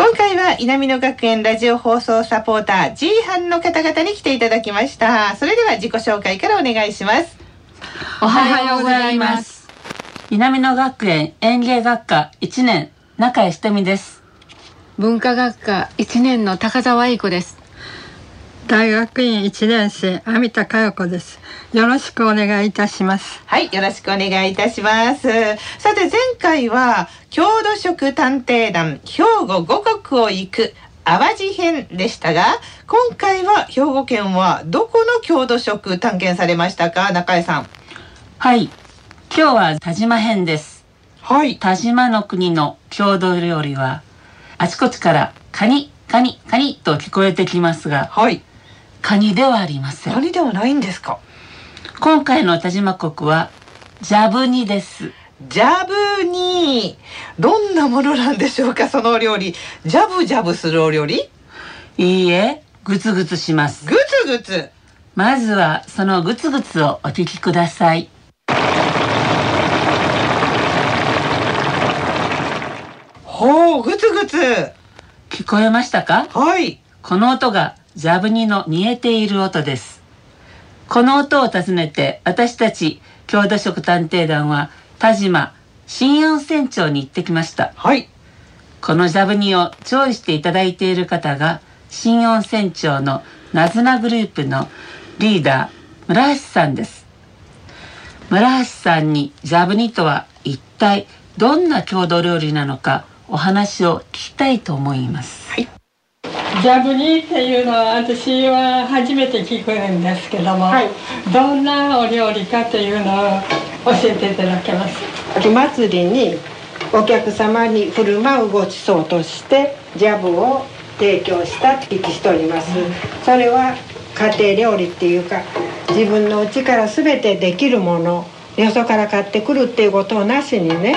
今回は南野学園ラジオ放送サポーター G 班の方々に来ていただきましたそれでは自己紹介からお願いしますおはようございます。南野学園園芸学科1年中井ひとみです。文化学科1年の高澤愛子です。大学院1年生網田佳代子ですよろしくお願いいたしますはい、よろしくお願いいたします。さて前回は郷土食探偵団兵庫五国を行く淡路編でしたが、今回は兵庫県はどこの郷土食探検されましたか、中江さん。はい。今日は田島編です。はい。田島の国の郷土料理はあちこちからカニ、カニ、カニと聞こえてきますが、はい。カニではありません。何ではないんですか？今回の田島国はジャブニです。ジャブにどんなものなんでしょうか、そのお料理。ジャブジャブするお料理？いいえ、グツグツします。グツグツ。まずはそのグツグツをお聞きください。ほう、グツグツ。聞こえましたか？はい。この音がジャブニの煮えている音です。この音を尋ねて私たち郷土食探偵団は田島新温泉町に行ってきました。はい。このジャブニを調理していただいている方が新温泉町のなずなグループのリーダー村橋さんです。村橋さんにジャブニとは一体どんな郷土料理なのかお話を聞きたいと思います。ジャブニっていうのは私は初めて聞くんですけども、どんなお料理かというのを教えていただけます？秋祭りにお客様に振る舞うごちそうとしてジャブを提供したと聞きしております。それは家庭料理っていうか自分の家から全てできるものよそから買ってくるっていうことをなしにね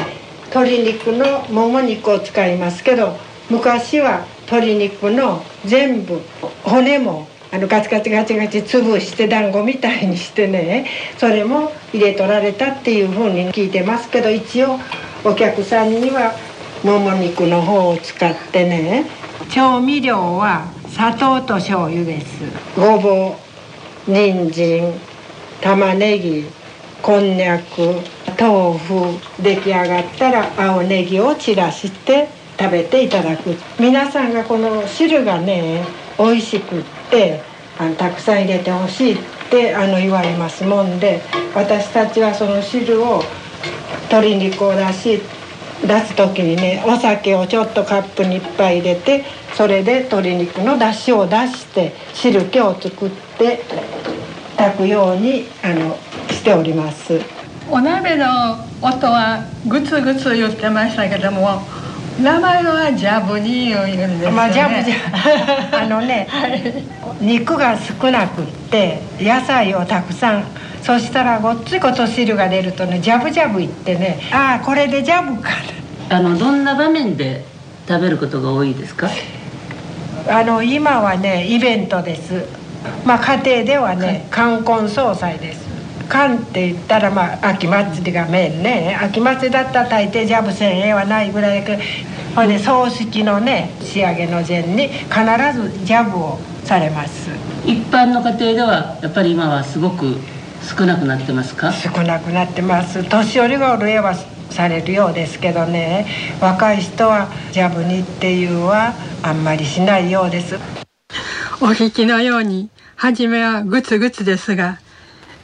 鶏肉のもも肉を使いますけど昔は鶏肉の全部骨もあのガチガチガチガチ潰して団子みたいにしてねそれも入れ取られたっていうふうに聞いてますけど一応お客さんにはもも肉の方を使ってね調味料は砂糖と醤油です。ごぼう人参玉ねぎこんにゃく豆腐出来上がったら青ネギを散らして食べていただく皆さんがこの汁がね美味しくってあのたくさん入れてほしいってあの言われますもんで私たちはその汁を鶏肉を出し出す時にねお酒をちょっとカップに1杯入れてそれで鶏肉の出汁を出して汁気を作って炊くようにあのしております。お鍋の音はグツグツ言ってましたけども名前はジャブニーを言うんですよね。まあジャブジャあのね、肉が少なくって野菜をたくさん。そしたらごっついこと汁が出るとねジャブジャブいってねああこれでジャブかあのどんな場面で食べることが多いですか？あの今はねイベントです。まあ家庭ではね冠婚葬祭です冠って言ったらまあ秋祭りがメインね。秋祭りだったら大抵ジャブせんえはないぐらいだけどほいで葬式のね仕上げの前に必ずジャブをされます。一般の家庭ではやっぱり今はすごく少なくなってますか？少なくなってます。年寄りがおる絵はされるようですけどね。若い人はジャブ煮っていうはあんまりしないようです。お聞きのように初めはグツグツですが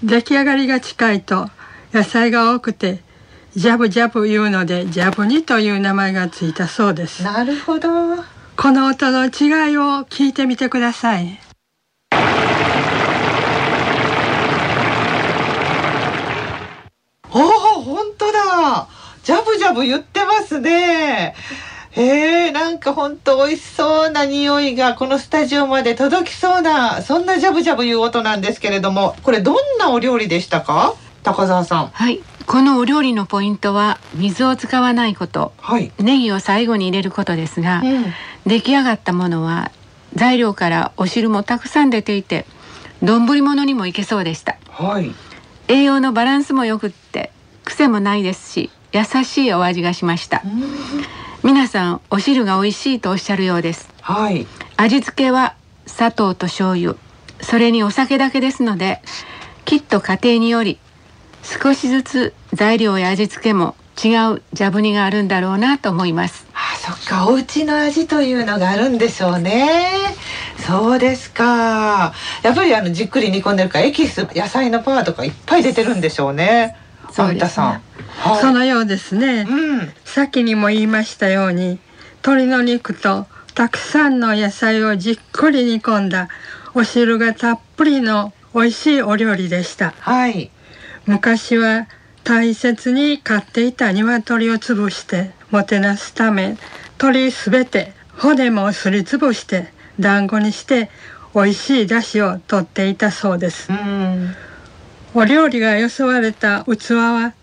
出来上がりが近いと野菜が多くてジャブジャブいうのでジャブ煮という名前がついたそうです。なるほど。この音の違いを聞いてみてください。おお本当だ。ジャブジャブ言ってますねえー、なんか本当美味しそうな匂いがこのスタジオまで届きそうなそんなジャブジャブいう音なんですけれどもこれどんなお料理でしたか？高澤さん。はい。このお料理のポイントは水を使わないこと。はい、ネギを最後に入れることですが、うん、出来上がったものは材料からお汁もたくさん出ていて丼物にもいけそうでした。はい。栄養のバランスもよくって癖もないですし優しいお味がしました皆さんお汁が美味しいとおっしゃるようです。はい。味付けは砂糖と醤油。それにお酒だけですのできっと家庭により少しずつ材料や味付けも違うジャブ煮があるんだろうなと思います。あそっか。お家の味というのがあるんでしょうね。そうですか。やっぱりあのじっくり煮込んでるからエキス野菜のパワーとかいっぱい出てるんでしょうねそうですね。はい。そのようですね。うん。先にも言いましたように鶏の肉とたくさんの野菜をじっくり煮込んだお汁がたっぷりの美味しいお料理でした。はい。昔は大切に飼っていた鶏を潰してもてなすため鶏すべて骨もすりつぶして団子にして美味しい出汁を取っていたそうです。うんお料理がよそわれた器は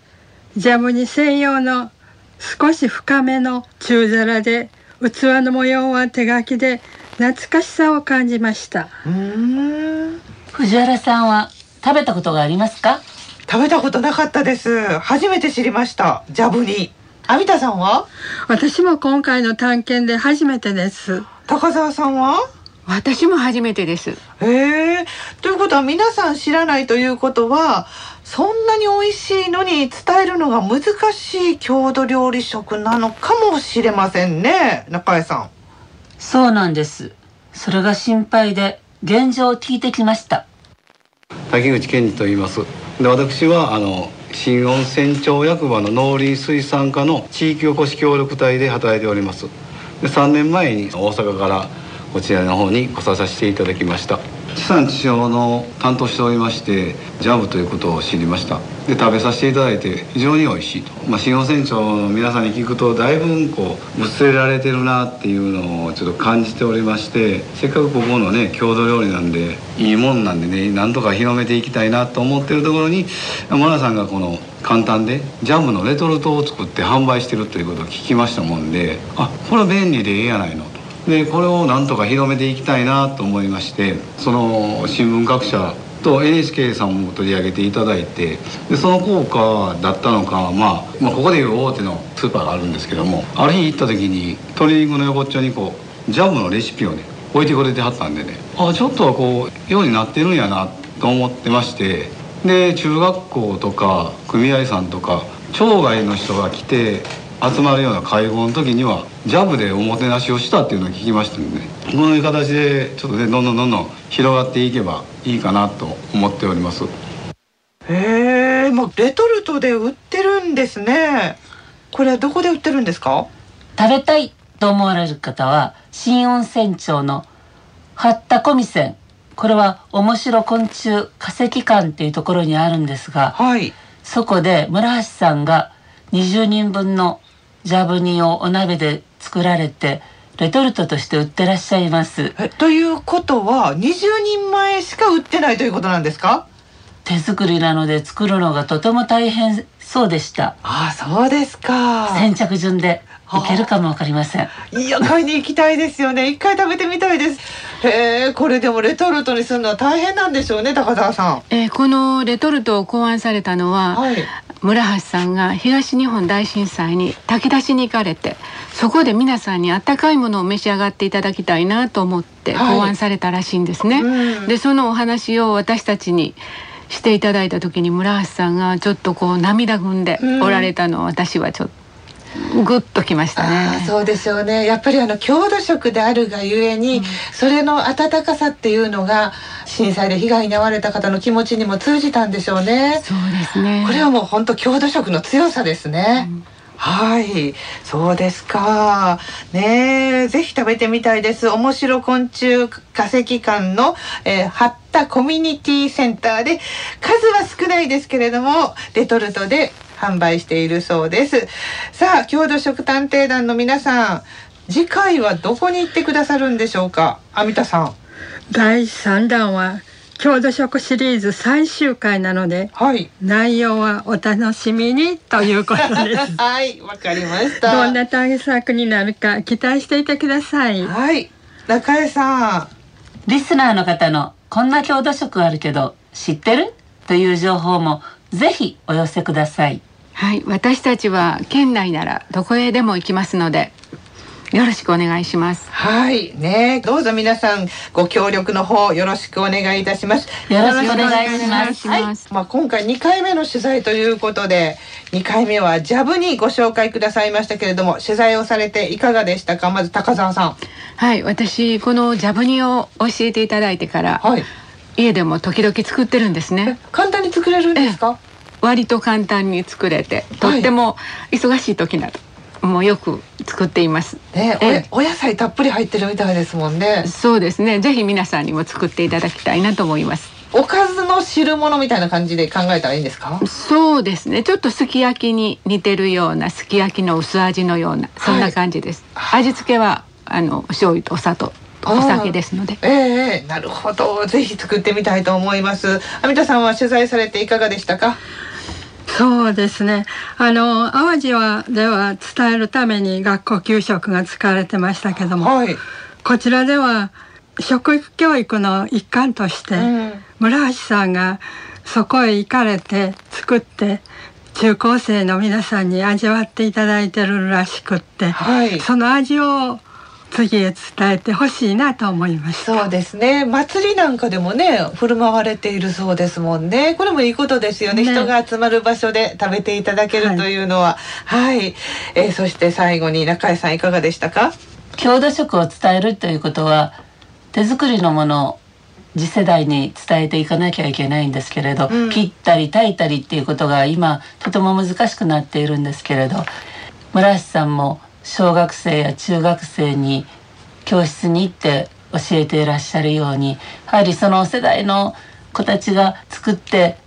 ジャムに専用の少し深めの中皿で器の模様は手書きで懐かしさを感じました。うん藤原さんは食べたことがありますか？食べたことなかったです。初めて知りました。ジャブに。有田さんは？私も今回の探検で初めてです。高澤さんは？私も初めてです。へえということは皆さん知らないということはそんなに美味しいのに伝えるのが難しい郷土料理食なのかもしれませんね中江さん。そうなんです。それが心配で現状を聞いてきました。滝口健二と言います。で私はあの新温泉町役場の農林水産課の地域おこし協力隊で働いております。で3年前に大阪からこちらの方に来させていただきました。地産地消の担当しておりましてジャムということを知りました。で食べさせていただいて非常に美味しいと、まあ、新温泉町の皆さんに聞くとだいぶこうぶつれられてるなっていうのをちょっと感じておりましてせっかくここのね郷土料理なんでいいもんなんでねなんとか広めていきたいなと思ってるところにマナさんがこの簡単でジャムのレトルトを作って販売してるということを聞きましたもんであこれは便利でええやないの。でこれをなんとか広めていきたいなと思いましてその新聞各社と NHK さんも取り上げていただいてでその効果だったのか、まあ、まあここでいう大手のスーパーがあるんですけどもある日行った時に鶏肉の横っちょにこうジャムのレシピをね置いてくれてはったんでねあちょっとはこうようになってるんやなと思ってましてで中学校とか組合さんとか町外の人が来て集まるような会合の時にはジャブでおもてなしをしたっていうのを聞きましたので、ね、こういう形でちょっとねどんどんどんどん広がっていけばいいかなと思っております。へえもうレトルトで売ってるんですね。これはどこで売ってるんですか？食べたいと思われる方は新温泉町の八田小店これは面白昆虫化石館っていうところにあるんですがはい。そこで村橋さんが20人分のジャブ煮をお鍋で作られてレトルトとして売ってらっしゃいます。えということは20人前しか売ってないということなんですか？手作りなので作るのがとても大変そうでした。ああそうですか。先着順でいけるかもわかりません。いや買いに行きたいですよね。一回食べてみたいです。へえこれでもレトルトにするのは大変なんでしょうね高澤さん。えーこのレトルトを考案されたのは、はい村橋さんが東日本大震災に炊き出しに行かれてそこで皆さんにあったかいものを召し上がっていただきたいなと思ってはい。考案されたらしいんですね。うん。でそのお話を私たちにしていただいた時に村橋さんがちょっとこう涙ぐんでおられたのを私はちょっとぐっときましたね。そうでしょうね。やっぱりあの郷土食であるがゆえに、うん、それの温かさっていうのが震災で被害に遭われた方の気持ちにも通じたんでしょうね。そうですね。これはもう本当郷土食の強さですね。うんはい、そうですか。ねぜひ食べてみたいです。面白昆虫化石館の、えー、八田コミュニティセンターで数は少ないですけれどもレトルトで販売しているそうです。さあ郷土食探偵団の皆さん次回はどこに行ってくださるんでしょうか？阿弥陀さん。第3弾は郷土食シリーズ最終回なので、はい、内容はお楽しみにということです。はいわかりました。どんな対策になるか期待していてください。はい。中江さん。リスナーの方のこんな郷土食あるけど知ってる？という情報もぜひお寄せください。はい私たちは県内ならどこへでも行きますのでよろしくお願いします。はいねどうぞ皆さんご協力の方よろしくお願いいたします。よろしくお願いします。はい、まあ今回2回目の取材ということで2回目はジャブにご紹介くださいましたけれども取材をされていかがでしたか？まず高澤さん。はい私このジャブニを教えていただいてから、はい、家でも時々作ってるんですね簡単に作れるんですか割と簡単に作れてとっても忙しい時など、もうよく作っています。ね、お野菜たっぷり入ってるみたいですもんね。そうですね。ぜひ皆さんにも作っていただきたいなと思います。おかずの汁物みたいな感じで考えたらいいんですか？そうですね。ちょっとすき焼きに似てるようなすき焼きの薄味のようなそんな感じです。はい、味付けはあの醤油とお砂糖お酒ですので。ええー、なるほど。ぜひ作ってみたいと思います。阿弥陀さんは取材されていかがでしたか？そうですね。あの淡路はでは伝えるために学校給食が使われてましたけども、はい、こちらでは食育教育の一環として、うん、村橋さんがそこへ行かれて作って中高生の皆さんに味わっていただいてるらしくって、はい、その味を次へ伝えてほしいなと思いましそうですね。祭りなんかでもね振る舞われているそうですもんね。これもいいことですよね、ね、人が集まる場所で食べていただけるというのは。はい、はい、えー、そして最後に中井さんいかがでしたか？郷土食を伝えるということは手作りのものを次世代に伝えていかなきゃいけないんですけれど、うん、切ったり炊いたりっていうことが今とても難しくなっているんですけれど村橋さんも小学生や中学生に教室に行って教えていらっしゃるようにやはりその世代の子たちが作って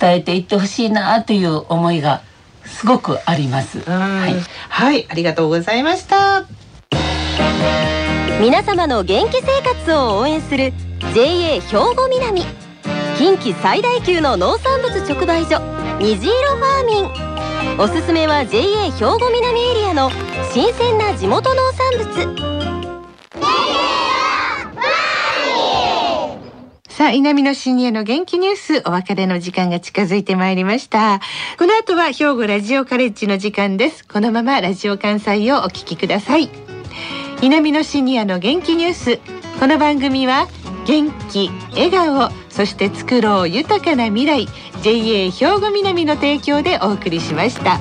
伝えていってほしいなという思いがすごくあります。はい、はい、ありがとうございました。皆様の元気生活を応援する JA 兵庫南近畿最大級の農産物直売所虹色ファーミンおすすめは JA 兵庫南エリアの新鮮な地元農産物さあ、稲見のシニアの元気ニュース、お別れの時間が近づいてまいりました。この後は兵庫ラジオカレッジの時間です。このままラジオ関西をお聞きください。稲見のシニアの元気ニュース。この番組は元気、笑顔、そして作ろう豊かな未来 JA 兵庫南の提供でお送りしました。